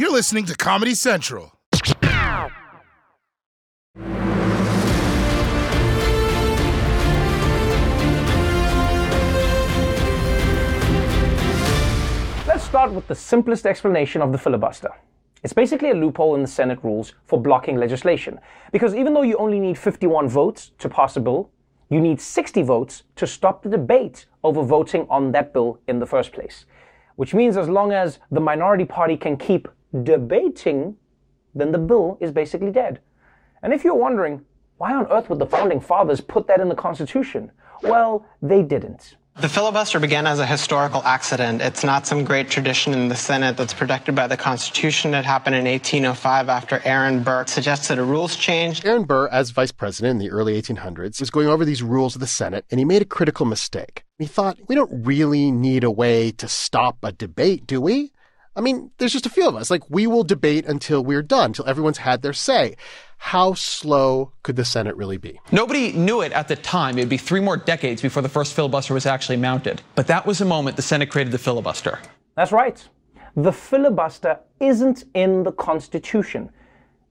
You're listening to Comedy Central. Let's start with the simplest explanation of the filibuster. It's basically a loophole in the Senate rules for blocking legislation. Because even though you only need 51 votes to pass a bill, you need 60 votes to stop the debate over voting on that bill in the first place. Which means as long as the minority party can keep debating, then the bill is basically dead. And if you're wondering, why on earth would the founding fathers put that in the Constitution? Well, they didn't. The filibuster began as a historical accident. It's not some great tradition in the Senate that's protected by the Constitution. It happened in 1805 after Aaron Burr suggested a rules change. Aaron Burr, as vice president in the early 1800s, was going over these rules of the Senate, and he made a critical mistake. He thought, we don't really need a way to stop a debate, do we? I mean, there's just a few of us. Like, we will debate until we're done, until everyone's had their say. How slow could the Senate really be? Nobody knew it at the time. It'd be three more decades before the first filibuster was actually mounted. But that was the moment the Senate created the filibuster. That's right. The filibuster isn't in the Constitution.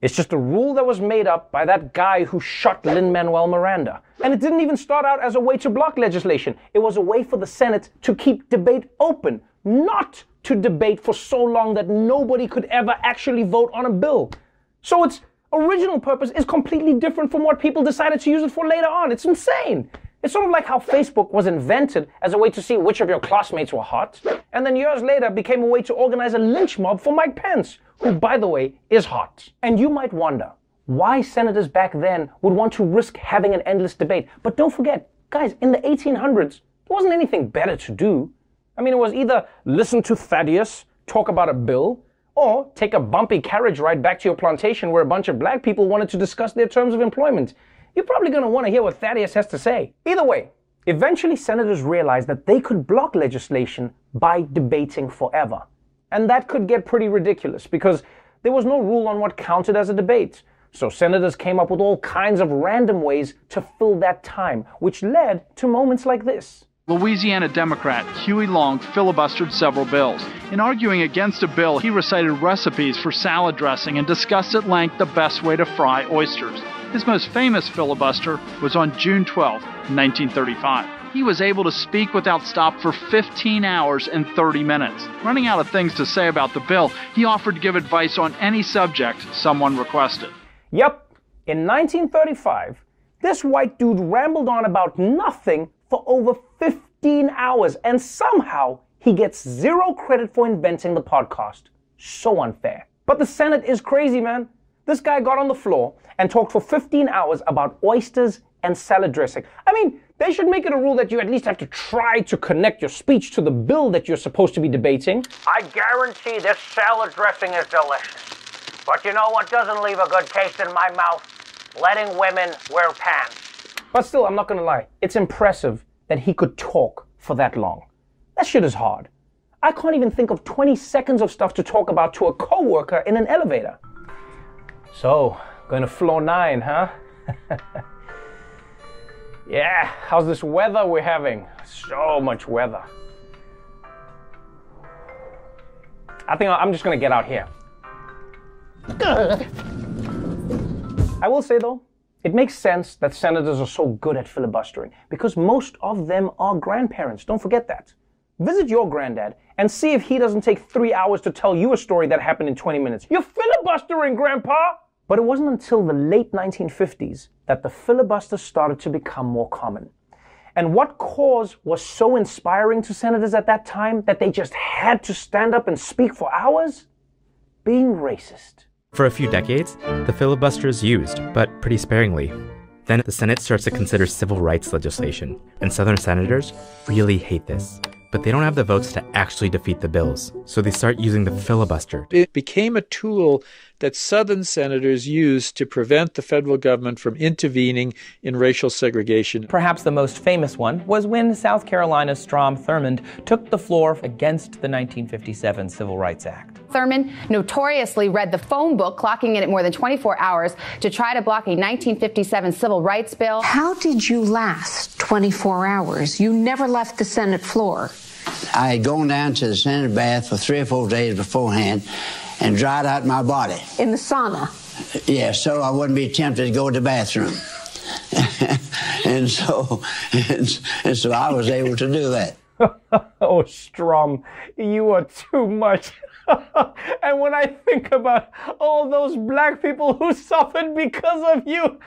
It's just a rule that was made up by that guy who shot Lin Manuel Miranda. And it didn't even start out as a way to block legislation. It was a way for the Senate to keep debate open, not to debate for so long that nobody could ever actually vote on a bill. So its original purpose is completely different from what people decided to use it for later on. It's insane. It's sort of like how Facebook was invented as a way to see which of your classmates were hot, and then years later became a way to organize a lynch mob for Mike Pence, who, by the way, is hot. And you might wonder why senators back then would want to risk having an endless debate. But don't forget, guys, in the 1800s, there wasn't anything better to do. I mean, it was either listen to Thaddeus talk about a bill, or take a bumpy carriage ride back to your plantation where a bunch of black people wanted to discuss their terms of employment. You're probably going to want to hear what Thaddeus has to say. Either way, eventually senators realized that they could block legislation by debating forever. And that could get pretty ridiculous because there was no rule on what counted as a debate. So senators came up with all kinds of random ways to fill that time, which led to moments like this. Louisiana Democrat Huey Long filibustered several bills. In arguing against a bill, he recited recipes for salad dressing and discussed at length the best way to fry oysters. His most famous filibuster was on June 12, 1935. He was able to speak without stop for 15 hours and 30 minutes. Running out of things to say about the bill, he offered to give advice on any subject someone requested. Yep, in 1935, this white dude rambled on about nothing for over 15 hours, and somehow he gets zero credit for inventing the podcast. So unfair. But the Senate is crazy, man. This guy got on the floor and talked for 15 hours about oysters and salad dressing. I mean, they should make it a rule that you at least have to try to connect your speech to the bill that you're supposed to be debating. I guarantee this salad dressing is delicious. But you know what doesn't leave a good taste in my mouth? Letting women wear pants. But still, I'm not gonna lie, it's impressive that he could talk for that long. That shit is hard. I can't even think of 20 seconds of stuff to talk about to a coworker in an elevator. So, going to floor nine, huh? yeah, how's this weather we're having? So much weather. I think I'm just gonna get out here. I will say though, it makes sense that senators are so good at filibustering because most of them are grandparents. Don't forget that. Visit your granddad and see if he doesn't take three hours to tell you a story that happened in 20 minutes. You're filibustering, Grandpa! But it wasn't until the late 1950s that the filibuster started to become more common. And what cause was so inspiring to senators at that time that they just had to stand up and speak for hours? Being racist. For a few decades, the filibuster is used, but pretty sparingly. Then the Senate starts to consider civil rights legislation, and Southern senators really hate this. But they don't have the votes to actually defeat the bills, so they start using the filibuster. It became a tool that Southern senators used to prevent the federal government from intervening in racial segregation. Perhaps the most famous one was when South Carolina's Strom Thurmond took the floor against the 1957 Civil Rights Act. Thurmond notoriously read the phone book, clocking in at more than 24 hours to try to block a 1957 civil rights bill. How did you last 24 hours? You never left the Senate floor. I had gone down to the Senate bath for three or four days beforehand and dried out my body. In the sauna? Yeah, so I wouldn't be tempted to go to the bathroom. and so and, and so I was able to do that. oh, Strom, you are too much. and when I think about all those black people who suffered because of you.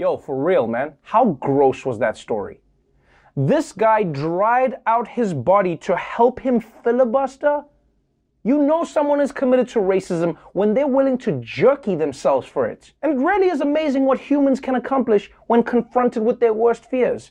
Yo, for real, man. How gross was that story? This guy dried out his body to help him filibuster? You know someone is committed to racism when they're willing to jerky themselves for it. And it really is amazing what humans can accomplish when confronted with their worst fears.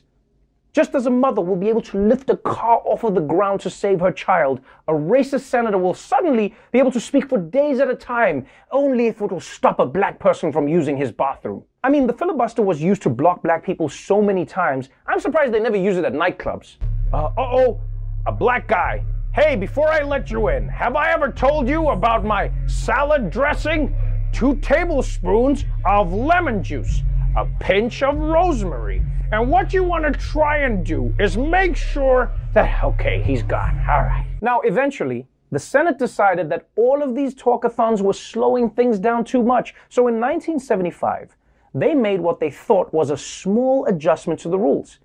Just as a mother will be able to lift a car off of the ground to save her child, a racist senator will suddenly be able to speak for days at a time, only if it will stop a black person from using his bathroom. I mean, the filibuster was used to block black people so many times, I'm surprised they never use it at nightclubs. Uh oh, a black guy. Hey, before I let you in, have I ever told you about my salad dressing? Two tablespoons of lemon juice, a pinch of rosemary. And what you want to try and do is make sure that, okay, he's gone. All right. Now, eventually, the Senate decided that all of these talkathons were slowing things down too much. So in 1975, they made what they thought was a small adjustment to the rules.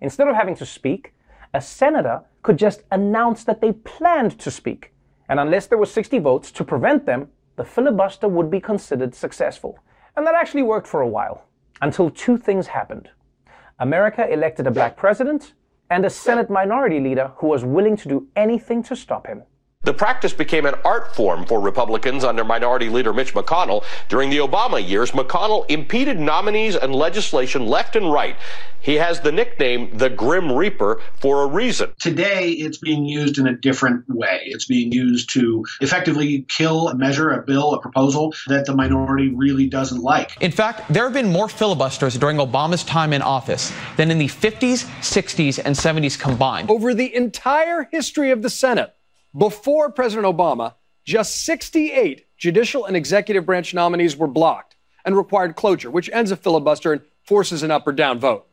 Instead of having to speak, a senator could just announce that they planned to speak. And unless there were 60 votes to prevent them, the filibuster would be considered successful. And that actually worked for a while, until two things happened. America elected a black president and a Senate minority leader who was willing to do anything to stop him. The practice became an art form for Republicans under Minority Leader Mitch McConnell. During the Obama years, McConnell impeded nominees and legislation left and right. He has the nickname the Grim Reaper for a reason. Today, it's being used in a different way. It's being used to effectively kill a measure, a bill, a proposal that the minority really doesn't like. In fact, there have been more filibusters during Obama's time in office than in the 50s, 60s, and 70s combined. Over the entire history of the Senate, before President Obama, just 68 judicial and executive branch nominees were blocked and required cloture, which ends a filibuster and forces an up or down vote.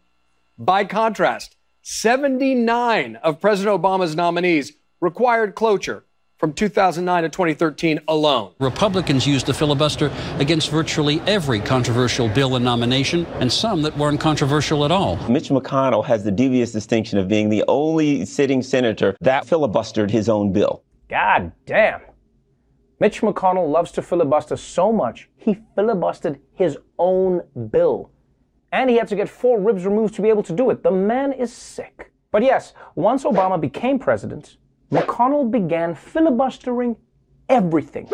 By contrast, 79 of President Obama's nominees required cloture from 2009 to 2013 alone. Republicans used the filibuster against virtually every controversial bill and nomination, and some that weren't controversial at all. Mitch McConnell has the devious distinction of being the only sitting senator that filibustered his own bill. God damn. Mitch McConnell loves to filibuster so much, he filibustered his own bill. And he had to get four ribs removed to be able to do it. The man is sick. But yes, once Obama became president, McConnell began filibustering everything.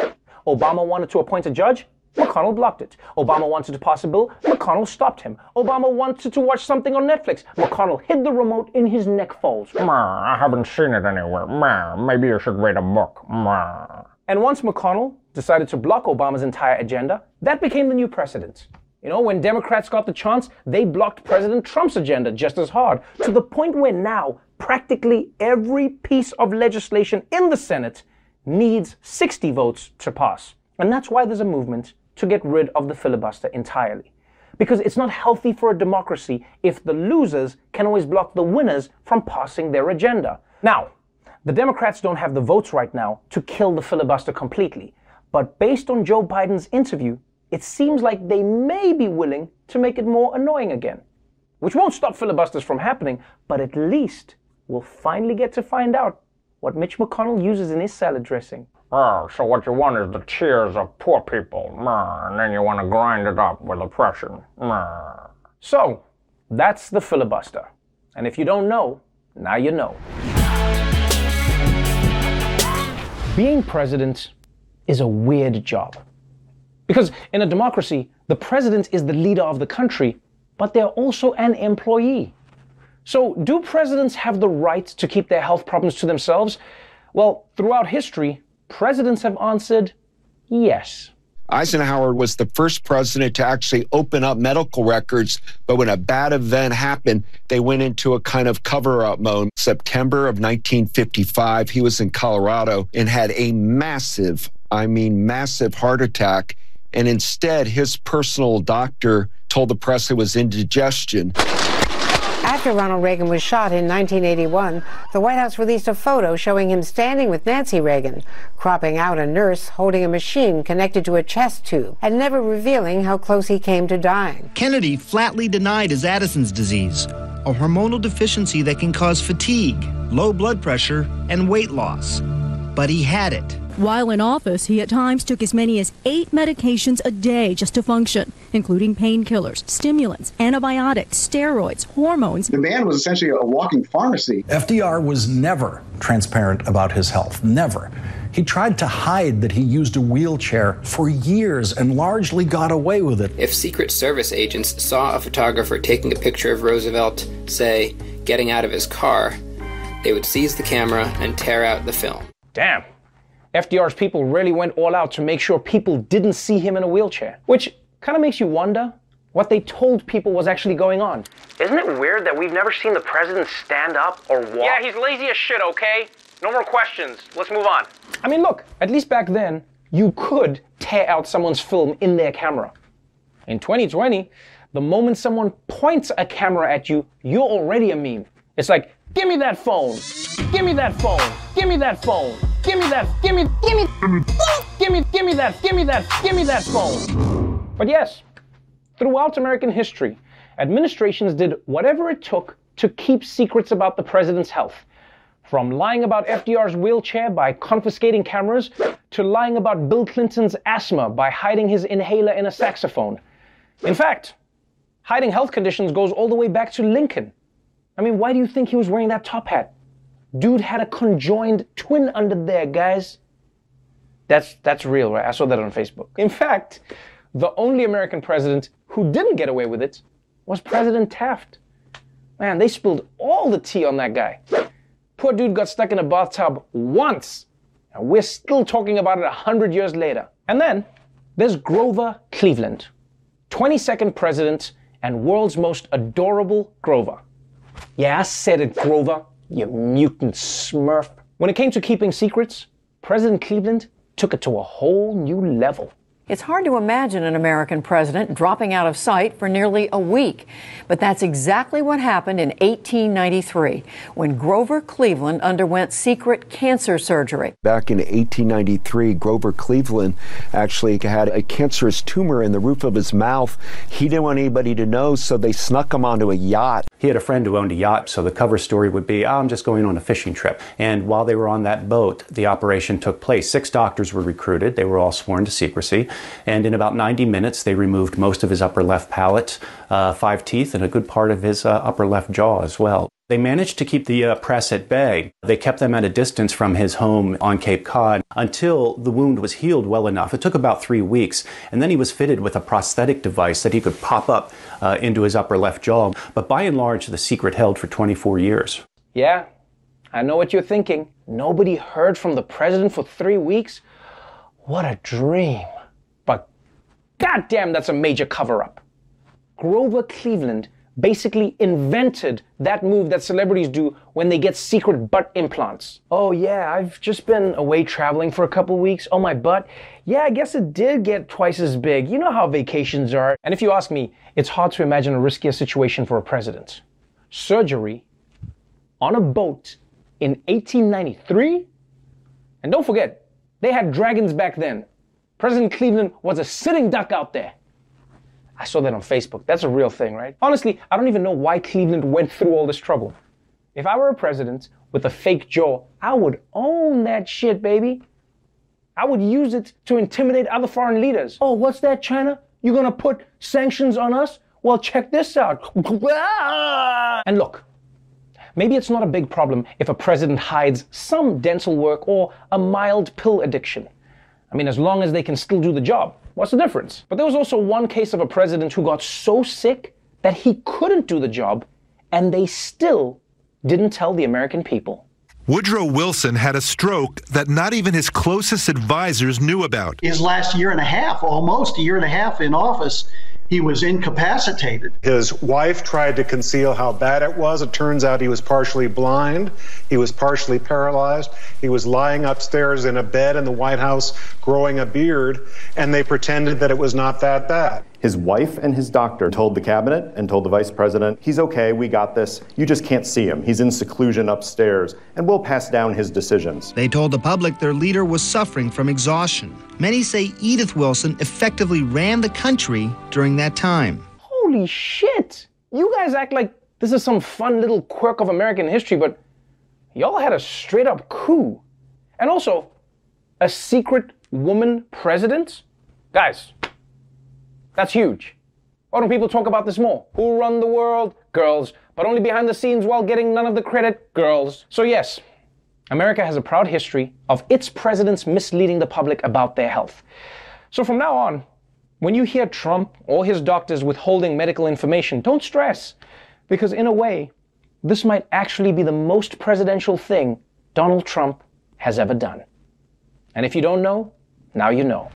Obama wanted to appoint a judge. McConnell blocked it. Obama wanted to pass a bill. McConnell stopped him. Obama wanted to watch something on Netflix. McConnell hid the remote in his neck folds. I haven't seen it anywhere. maybe you should read a book. And once McConnell decided to block Obama's entire agenda, that became the new precedent. You know, when Democrats got the chance, they blocked President Trump's agenda just as hard, to the point where now practically every piece of legislation in the Senate needs 60 votes to pass. And that's why there's a movement to get rid of the filibuster entirely. Because it's not healthy for a democracy if the losers can always block the winners from passing their agenda. Now, the Democrats don't have the votes right now to kill the filibuster completely. But based on Joe Biden's interview, it seems like they may be willing to make it more annoying again. Which won't stop filibusters from happening, but at least we'll finally get to find out what Mitch McConnell uses in his salad dressing. Oh, so what you want is the tears of poor people, and then you want to grind it up with oppression. So, that's the filibuster. And if you don't know, now you know. Being president is a weird job. Because in a democracy, the president is the leader of the country, but they're also an employee. So, do presidents have the right to keep their health problems to themselves? Well, throughout history, presidents have answered yes. Eisenhower was the first president to actually open up medical records, but when a bad event happened, they went into a kind of cover up mode. September of 1955, he was in Colorado and had a massive, I mean, massive heart attack. And instead, his personal doctor told the press it was indigestion. After Ronald Reagan was shot in 1981, the White House released a photo showing him standing with Nancy Reagan, cropping out a nurse holding a machine connected to a chest tube, and never revealing how close he came to dying. Kennedy flatly denied his Addison's disease, a hormonal deficiency that can cause fatigue, low blood pressure, and weight loss. But he had it. While in office, he at times took as many as eight medications a day just to function, including painkillers, stimulants, antibiotics, steroids, hormones. The man was essentially a walking pharmacy. FDR was never transparent about his health. Never. He tried to hide that he used a wheelchair for years and largely got away with it. If Secret Service agents saw a photographer taking a picture of Roosevelt, say, getting out of his car, they would seize the camera and tear out the film. Damn. FDR's people really went all out to make sure people didn't see him in a wheelchair. Which kind of makes you wonder what they told people was actually going on. Isn't it weird that we've never seen the president stand up or walk? Yeah, he's lazy as shit, okay? No more questions. Let's move on. I mean, look, at least back then, you could tear out someone's film in their camera. In 2020, the moment someone points a camera at you, you're already a meme. It's like, give me that phone. Give me that phone. Give me that phone. Give me that. Give me. Give me. Give me. Give me that. Give me that. Give me that phone. But yes, throughout American history, administrations did whatever it took to keep secrets about the president's health. From lying about FDR's wheelchair by confiscating cameras, to lying about Bill Clinton's asthma by hiding his inhaler in a saxophone. In fact, hiding health conditions goes all the way back to Lincoln. I mean, why do you think he was wearing that top hat? Dude had a conjoined twin under there, guys. That's that's real, right? I saw that on Facebook. In fact, the only American president who didn't get away with it was President Taft. Man, they spilled all the tea on that guy. Poor dude got stuck in a bathtub once, and we're still talking about it a hundred years later. And then there's Grover Cleveland, 22nd president and world's most adorable Grover. Yeah, I said it, Grover, you mutant smurf. When it came to keeping secrets, President Cleveland took it to a whole new level. It's hard to imagine an American president dropping out of sight for nearly a week. But that's exactly what happened in 1893 when Grover Cleveland underwent secret cancer surgery. Back in 1893, Grover Cleveland actually had a cancerous tumor in the roof of his mouth. He didn't want anybody to know, so they snuck him onto a yacht. He had a friend who owned a yacht, so the cover story would be, oh, I'm just going on a fishing trip. And while they were on that boat, the operation took place. Six doctors were recruited. They were all sworn to secrecy. And in about 90 minutes, they removed most of his upper left palate, uh, five teeth, and a good part of his uh, upper left jaw as well. They managed to keep the uh, press at bay. They kept them at a distance from his home on Cape Cod until the wound was healed well enough. It took about three weeks, and then he was fitted with a prosthetic device that he could pop up uh, into his upper left jaw. But by and large, the secret held for 24 years. Yeah, I know what you're thinking. Nobody heard from the president for three weeks? What a dream. But goddamn, that's a major cover up. Grover Cleveland basically invented that move that celebrities do when they get secret butt implants. Oh yeah, I've just been away traveling for a couple weeks. Oh my butt. Yeah, I guess it did get twice as big. You know how vacations are. And if you ask me, it's hard to imagine a riskier situation for a president. Surgery on a boat in 1893? And don't forget, they had dragons back then. President Cleveland was a sitting duck out there. I saw that on Facebook. That's a real thing, right? Honestly, I don't even know why Cleveland went through all this trouble. If I were a president with a fake jaw, I would own that shit, baby. I would use it to intimidate other foreign leaders. Oh, what's that, China? You're gonna put sanctions on us? Well, check this out. and look, maybe it's not a big problem if a president hides some dental work or a mild pill addiction. I mean, as long as they can still do the job. What's the difference? But there was also one case of a president who got so sick that he couldn't do the job, and they still didn't tell the American people. Woodrow Wilson had a stroke that not even his closest advisors knew about. His last year and a half, almost a year and a half in office, he was incapacitated. His wife tried to conceal how bad it was. It turns out he was partially blind, he was partially paralyzed, he was lying upstairs in a bed in the White House growing a beard, and they pretended that it was not that bad. His wife and his doctor told the cabinet and told the vice president, he's okay, we got this. You just can't see him. He's in seclusion upstairs, and we'll pass down his decisions. They told the public their leader was suffering from exhaustion. Many say Edith Wilson effectively ran the country during that time. Holy shit! You guys act like this is some fun little quirk of American history, but y'all had a straight up coup. And also, a secret woman president? Guys, that's huge. Why don't people talk about this more? Who run the world? Girls. But only behind the scenes while getting none of the credit? Girls. So, yes, America has a proud history of its presidents misleading the public about their health. So, from now on, when you hear Trump or his doctors withholding medical information, don't stress, because in a way, this might actually be the most presidential thing Donald Trump has ever done. And if you don't know, now you know.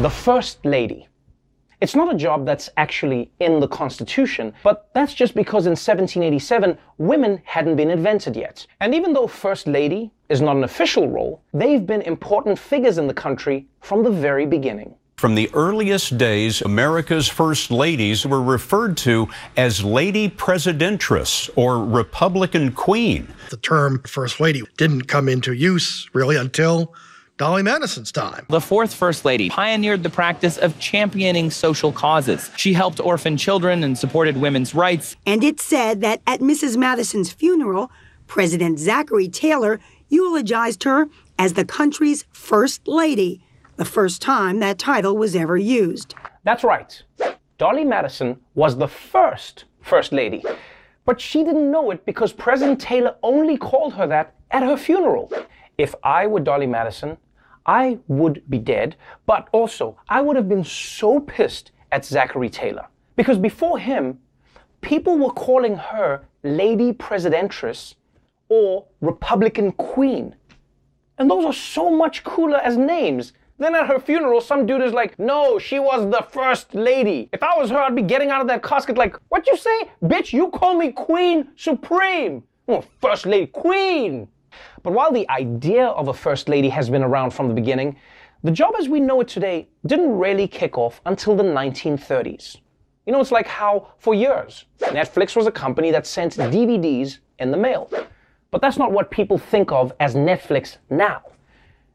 The First Lady. It's not a job that's actually in the Constitution, but that's just because in 1787, women hadn't been invented yet. And even though First Lady is not an official role, they've been important figures in the country from the very beginning. From the earliest days, America's first ladies were referred to as Lady Presidentress or Republican Queen. The term First Lady didn't come into use really until Dolley Madison's time. The fourth First Lady pioneered the practice of championing social causes. She helped orphan children and supported women's rights. And it said that at Mrs. Madison's funeral, President Zachary Taylor eulogized her as the country's First Lady, the first time that title was ever used. That's right. Dolley Madison was the first First Lady. But she didn't know it because President Taylor only called her that at her funeral. If I were Dolley Madison, I would be dead, but also I would have been so pissed at Zachary Taylor. Because before him, people were calling her Lady Presidentress or Republican Queen. And those are so much cooler as names. Then at her funeral, some dude is like, no, she was the first lady. If I was her, I'd be getting out of that casket like, what you say? Bitch, you call me Queen Supreme. Oh, first lady, Queen. But while the idea of a first lady has been around from the beginning, the job as we know it today didn't really kick off until the 1930s. You know, it's like how, for years, Netflix was a company that sent DVDs in the mail. But that's not what people think of as Netflix now.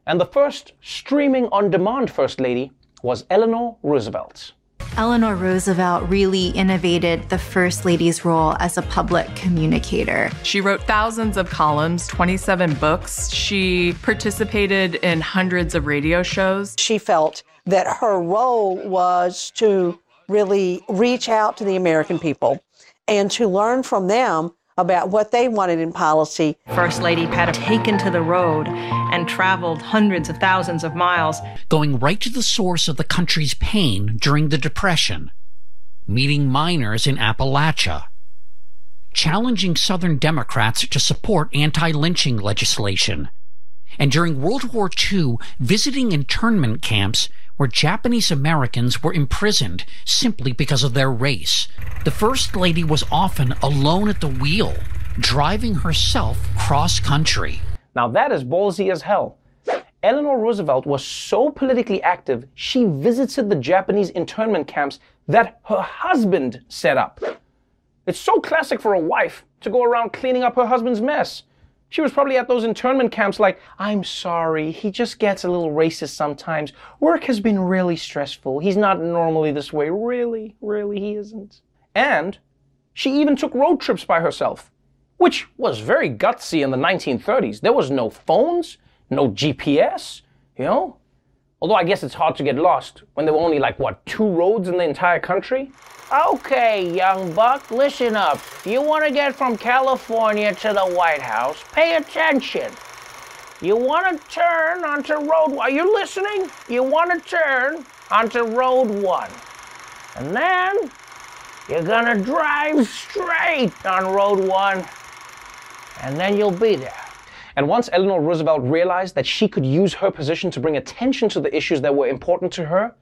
And the first streaming on demand first lady was Eleanor Roosevelt. Eleanor Roosevelt really innovated the First Lady's role as a public communicator. She wrote thousands of columns, 27 books. She participated in hundreds of radio shows. She felt that her role was to really reach out to the American people and to learn from them about what they wanted in policy. First Lady had taken to the road and traveled hundreds of thousands of miles, going right to the source of the country's pain during the Depression, meeting miners in Appalachia, challenging Southern Democrats to support anti lynching legislation, and during World War II, visiting internment camps where Japanese Americans were imprisoned simply because of their race. The First Lady was often alone at the wheel, driving herself cross country. Now that is ballsy as hell. Eleanor Roosevelt was so politically active, she visited the Japanese internment camps that her husband set up. It's so classic for a wife to go around cleaning up her husband's mess. She was probably at those internment camps like, I'm sorry, he just gets a little racist sometimes. Work has been really stressful. He's not normally this way. Really, really, he isn't. And she even took road trips by herself, which was very gutsy in the 1930s. There was no phones, no GPS, you know? Although I guess it's hard to get lost when there were only like, what, two roads in the entire country? Okay, young buck, listen up. You want to get from California to the White House, pay attention. You want to turn onto Road Are you listening? You want to turn onto Road 1. And then you're going to drive straight on Road 1. And then you'll be there. And once Eleanor Roosevelt realized that she could use her position to bring attention to the issues that were important to her,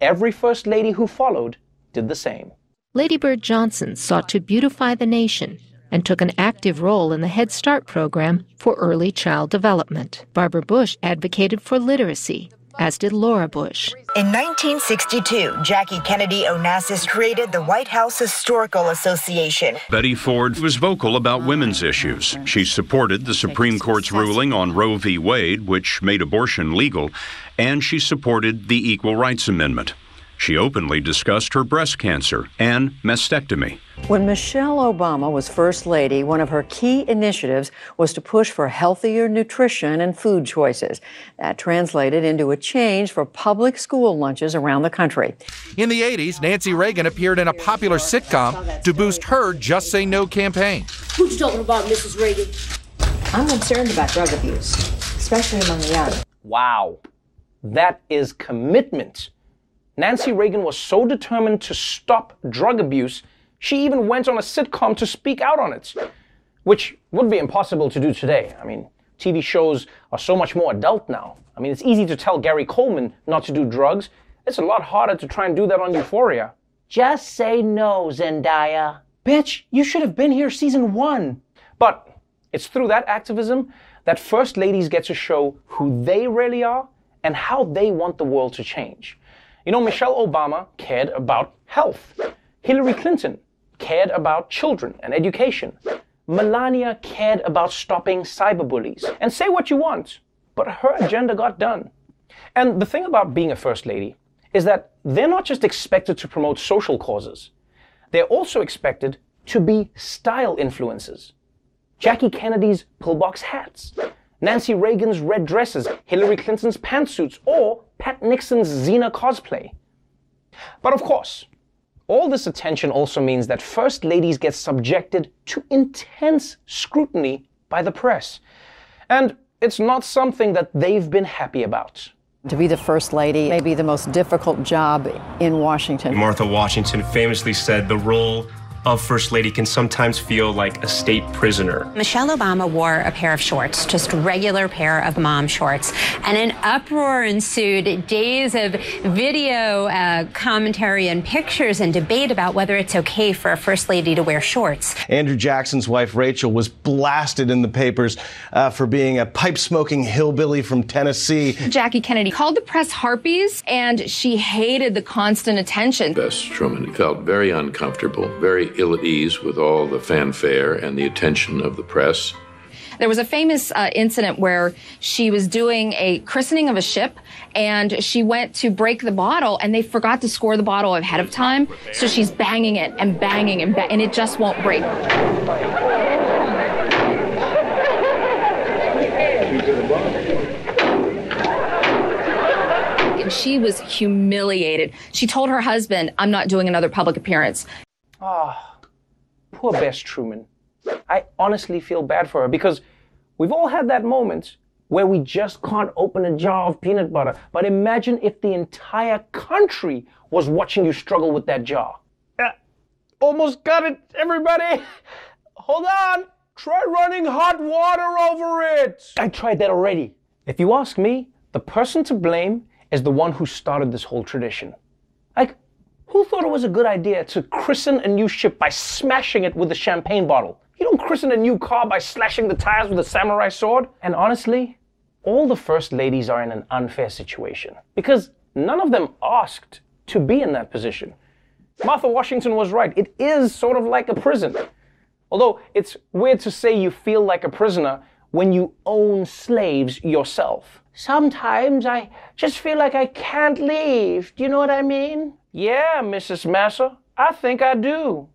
every First Lady who followed did the same. Lady Bird Johnson sought to beautify the nation and took an active role in the Head Start program for early child development. Barbara Bush advocated for literacy as did Laura Bush. In 1962, Jackie Kennedy Onassis created the White House Historical Association. Betty Ford was vocal about women's issues. She supported the Supreme Court's ruling on Roe v. Wade, which made abortion legal, and she supported the Equal Rights Amendment. She openly discussed her breast cancer and mastectomy. When Michelle Obama was First Lady, one of her key initiatives was to push for healthier nutrition and food choices. That translated into a change for public school lunches around the country. In the 80s, Nancy Reagan appeared in a popular sitcom to boost her Just Say No campaign. What you talking about, Mrs. Reagan? I'm concerned about drug abuse, especially among the young. Wow. That is commitment. Nancy Reagan was so determined to stop drug abuse, she even went on a sitcom to speak out on it, which would be impossible to do today. I mean, TV shows are so much more adult now. I mean, it's easy to tell Gary Coleman not to do drugs. It's a lot harder to try and do that on Euphoria. Just say no, Zendaya. Bitch, you should have been here season one. But it's through that activism that First Ladies get to show who they really are and how they want the world to change. You know, Michelle Obama cared about health. Hillary Clinton cared about children and education. Melania cared about stopping cyberbullies. And say what you want, but her agenda got done. And the thing about being a first lady is that they're not just expected to promote social causes, they're also expected to be style influencers. Jackie Kennedy's pillbox hats, Nancy Reagan's red dresses, Hillary Clinton's pantsuits, or Pat Nixon's Xena cosplay. But of course, all this attention also means that first ladies get subjected to intense scrutiny by the press. And it's not something that they've been happy about. To be the first lady may be the most difficult job in Washington. Martha Washington famously said the role of First Lady can sometimes feel like a state prisoner. Michelle Obama wore a pair of shorts, just regular pair of mom shorts, and an uproar ensued. Days of video uh, commentary and pictures and debate about whether it's okay for a First Lady to wear shorts. Andrew Jackson's wife, Rachel, was blasted in the papers uh, for being a pipe smoking hillbilly from Tennessee. Jackie Kennedy called the press harpies, and she hated the constant attention. Bess Truman felt very uncomfortable, very ill at ease with all the fanfare and the attention of the press. There was a famous uh, incident where she was doing a christening of a ship and she went to break the bottle and they forgot to score the bottle ahead of time. So she's banging it and banging and, ba- and it just won't break. And she was humiliated. She told her husband, I'm not doing another public appearance. Ah, poor Bess Truman. I honestly feel bad for her because we've all had that moment where we just can't open a jar of peanut butter. But imagine if the entire country was watching you struggle with that jar. Uh, almost got it, everybody. Hold on. Try running hot water over it. I tried that already. If you ask me, the person to blame is the one who started this whole tradition. Like, who thought it was a good idea to christen a new ship by smashing it with a champagne bottle? You don't christen a new car by slashing the tires with a samurai sword. And honestly, all the first ladies are in an unfair situation because none of them asked to be in that position. Martha Washington was right. It is sort of like a prison. Although it's weird to say you feel like a prisoner when you own slaves yourself. Sometimes I just feel like I can't leave. Do you know what I mean? Yeah, Mrs. Massa, I think I do.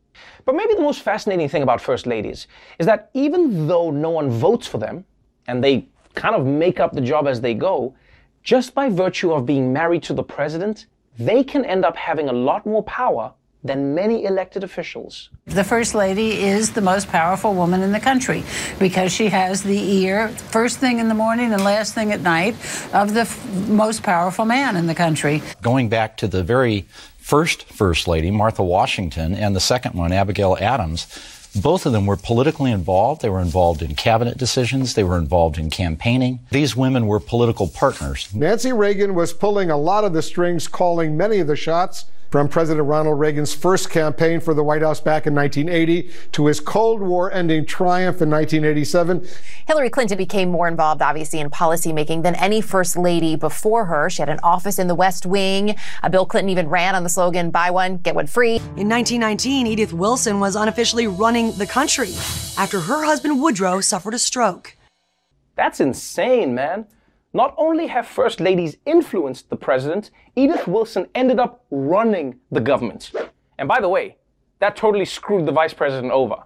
But maybe the most fascinating thing about First Ladies is that even though no one votes for them, and they kind of make up the job as they go, just by virtue of being married to the president, they can end up having a lot more power than many elected officials. The First Lady is the most powerful woman in the country because she has the ear, first thing in the morning and last thing at night, of the f- most powerful man in the country. Going back to the very first First Lady, Martha Washington, and the second one, Abigail Adams, both of them were politically involved. They were involved in cabinet decisions. They were involved in campaigning. These women were political partners. Nancy Reagan was pulling a lot of the strings, calling many of the shots. From President Ronald Reagan's first campaign for the White House back in 1980 to his Cold War ending triumph in 1987. Hillary Clinton became more involved, obviously, in policymaking than any first lady before her. She had an office in the West Wing. Uh, Bill Clinton even ran on the slogan, buy one, get one free. In 1919, Edith Wilson was unofficially running the country after her husband Woodrow suffered a stroke. That's insane, man. Not only have first ladies influenced the president, Edith Wilson ended up running the government. And by the way, that totally screwed the vice president over.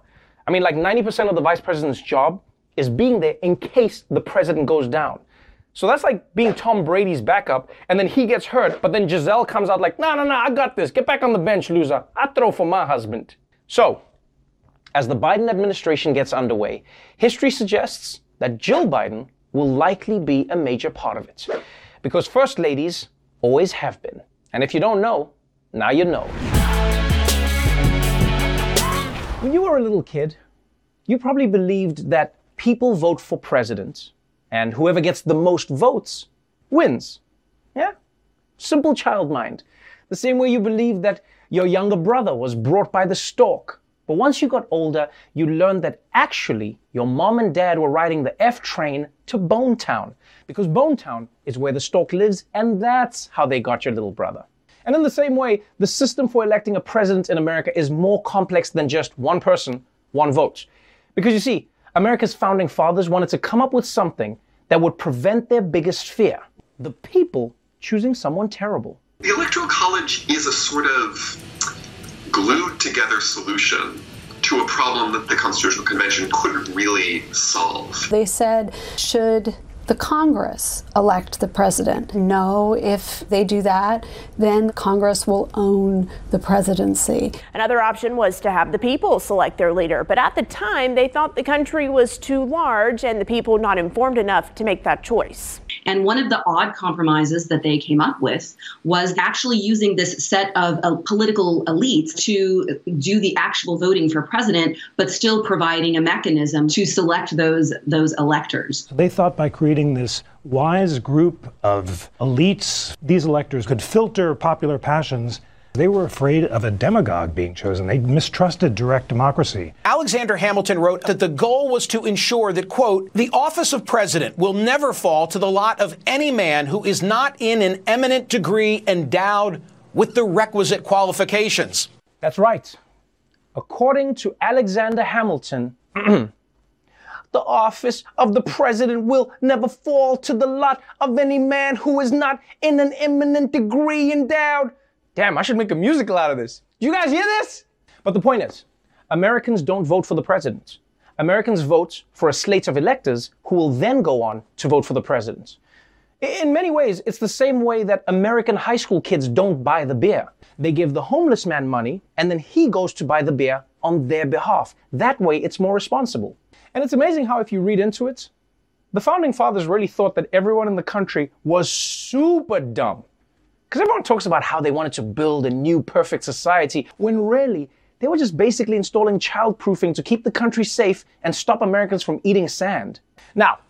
I mean, like 90% of the vice president's job is being there in case the president goes down. So that's like being Tom Brady's backup, and then he gets hurt, but then Gisele comes out like, no, no, no, I got this. Get back on the bench, loser. I throw for my husband. So, as the Biden administration gets underway, history suggests that Jill Biden will likely be a major part of it. Because first ladies always have been. And if you don't know, now you know. When you were a little kid, you probably believed that people vote for presidents, and whoever gets the most votes wins. Yeah? Simple child mind. The same way you believed that your younger brother was brought by the stork but once you got older, you learned that actually your mom and dad were riding the F train to Bonetown, because Bonetown is where the stork lives, and that's how they got your little brother. And in the same way, the system for electing a president in America is more complex than just one person, one vote. Because you see, America's founding fathers wanted to come up with something that would prevent their biggest fear the people choosing someone terrible. The Electoral College is a sort of glued together solution to a problem that the Constitutional Convention couldn't really solve. They said, should the Congress elect the president. No, if they do that, then Congress will own the presidency. Another option was to have the people select their leader, but at the time they thought the country was too large and the people not informed enough to make that choice. And one of the odd compromises that they came up with was actually using this set of uh, political elites to do the actual voting for president, but still providing a mechanism to select those those electors. They thought by creating this wise group of elites, these electors could filter popular passions they were afraid of a demagogue being chosen. They mistrusted direct democracy. Alexander Hamilton wrote that the goal was to ensure that, quote, the office of president will never fall to the lot of any man who is not in an eminent degree endowed with the requisite qualifications. That's right. According to Alexander Hamilton, the office of the president will never fall to the lot of any man who is not in an eminent degree endowed Damn, I should make a musical out of this. Do you guys hear this? But the point is, Americans don't vote for the president. Americans vote for a slate of electors who will then go on to vote for the president. In many ways, it's the same way that American high school kids don't buy the beer. They give the homeless man money, and then he goes to buy the beer on their behalf. That way, it's more responsible. And it's amazing how, if you read into it, the founding fathers really thought that everyone in the country was super dumb. Because everyone talks about how they wanted to build a new perfect society, when really, they were just basically installing childproofing to keep the country safe and stop Americans from eating sand. Now,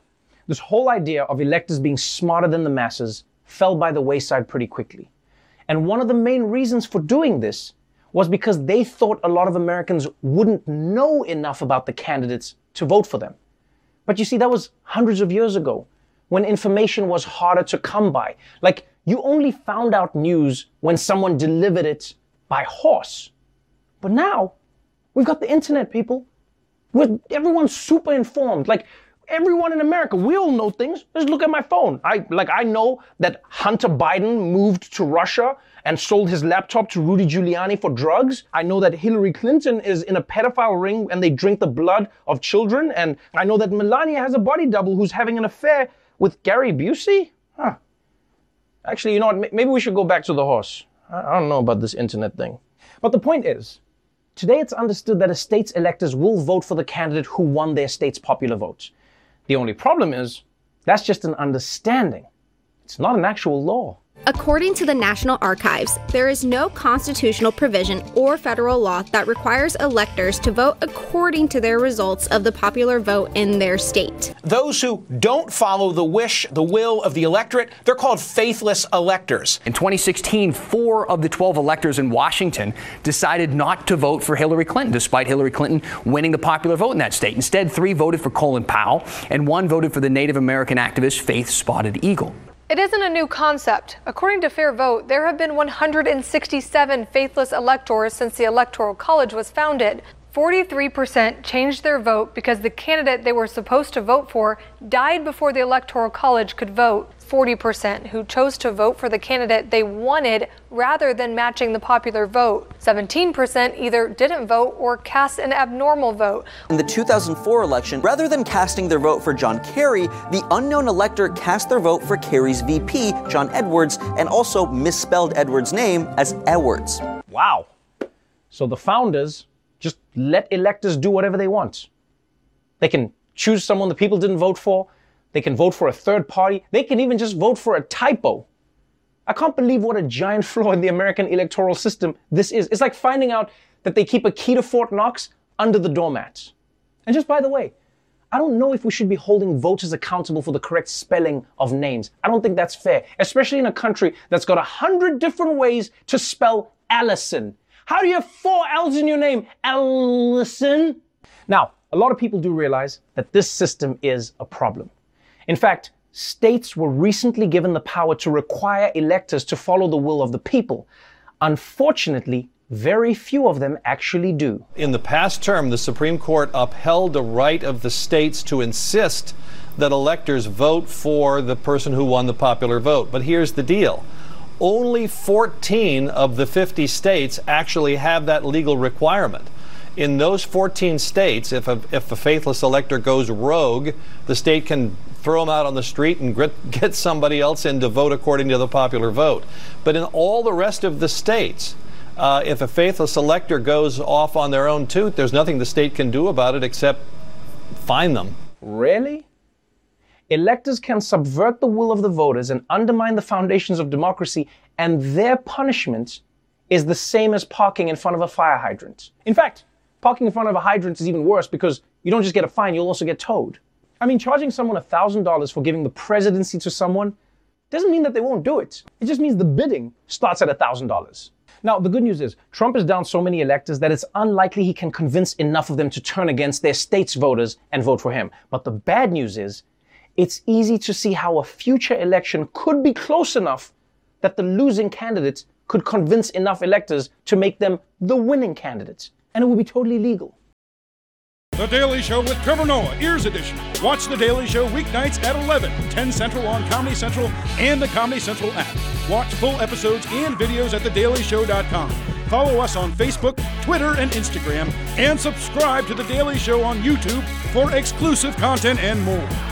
this whole idea of electors being smarter than the masses fell by the wayside pretty quickly. And one of the main reasons for doing this was because they thought a lot of Americans wouldn't know enough about the candidates to vote for them. But you see, that was hundreds of years ago when information was harder to come by. Like, you only found out news when someone delivered it by horse. But now, we've got the internet, people. With everyone's super informed. Like everyone in America, we all know things. Just look at my phone. I like I know that Hunter Biden moved to Russia and sold his laptop to Rudy Giuliani for drugs. I know that Hillary Clinton is in a pedophile ring and they drink the blood of children. And I know that Melania has a body double who's having an affair with Gary Busey. Huh. Actually, you know what? Maybe we should go back to the horse. I don't know about this internet thing. But the point is, today it's understood that a state's electors will vote for the candidate who won their state's popular votes. The only problem is, that's just an understanding. It's not an actual law. According to the National Archives, there is no constitutional provision or federal law that requires electors to vote according to their results of the popular vote in their state. Those who don't follow the wish, the will of the electorate, they're called faithless electors. In 2016, four of the 12 electors in Washington decided not to vote for Hillary Clinton, despite Hillary Clinton winning the popular vote in that state. Instead, three voted for Colin Powell, and one voted for the Native American activist Faith Spotted Eagle. It isn't a new concept. According to Fair Vote, there have been 167 faithless electors since the Electoral College was founded. 43% changed their vote because the candidate they were supposed to vote for died before the Electoral College could vote. 40% who chose to vote for the candidate they wanted rather than matching the popular vote. 17% either didn't vote or cast an abnormal vote. In the 2004 election, rather than casting their vote for John Kerry, the unknown elector cast their vote for Kerry's VP, John Edwards, and also misspelled Edwards' name as Edwards. Wow. So the founders just let electors do whatever they want. They can choose someone the people didn't vote for. They can vote for a third party. They can even just vote for a typo. I can't believe what a giant flaw in the American electoral system this is. It's like finding out that they keep a key to Fort Knox under the doormats. And just by the way, I don't know if we should be holding voters accountable for the correct spelling of names. I don't think that's fair, especially in a country that's got a hundred different ways to spell Allison. How do you have four L's in your name? Ellison. Now, a lot of people do realize that this system is a problem. In fact, states were recently given the power to require electors to follow the will of the people. Unfortunately, very few of them actually do. In the past term, the Supreme Court upheld the right of the states to insist that electors vote for the person who won the popular vote. But here's the deal only 14 of the 50 states actually have that legal requirement. In those 14 states, if a, if a faithless elector goes rogue, the state can throw him out on the street and get somebody else in to vote according to the popular vote. But in all the rest of the states, uh, if a faithless elector goes off on their own toot, there's nothing the state can do about it except fine them. Really? Electors can subvert the will of the voters and undermine the foundations of democracy, and their punishment is the same as parking in front of a fire hydrant. In fact, parking in front of a hydrant is even worse because you don't just get a fine, you'll also get towed. I mean, charging someone $1,000 for giving the presidency to someone doesn't mean that they won't do it. It just means the bidding starts at $1,000. Now, the good news is Trump is down so many electors that it's unlikely he can convince enough of them to turn against their state's voters and vote for him. But the bad news is it's easy to see how a future election could be close enough that the losing candidate could convince enough electors to make them the winning candidates. And it would be totally legal. The Daily Show with Trevor Noah, Ears Edition. Watch The Daily Show weeknights at 11, 10 Central on Comedy Central and the Comedy Central app. Watch full episodes and videos at thedailyshow.com. Follow us on Facebook, Twitter, and Instagram, and subscribe to The Daily Show on YouTube for exclusive content and more.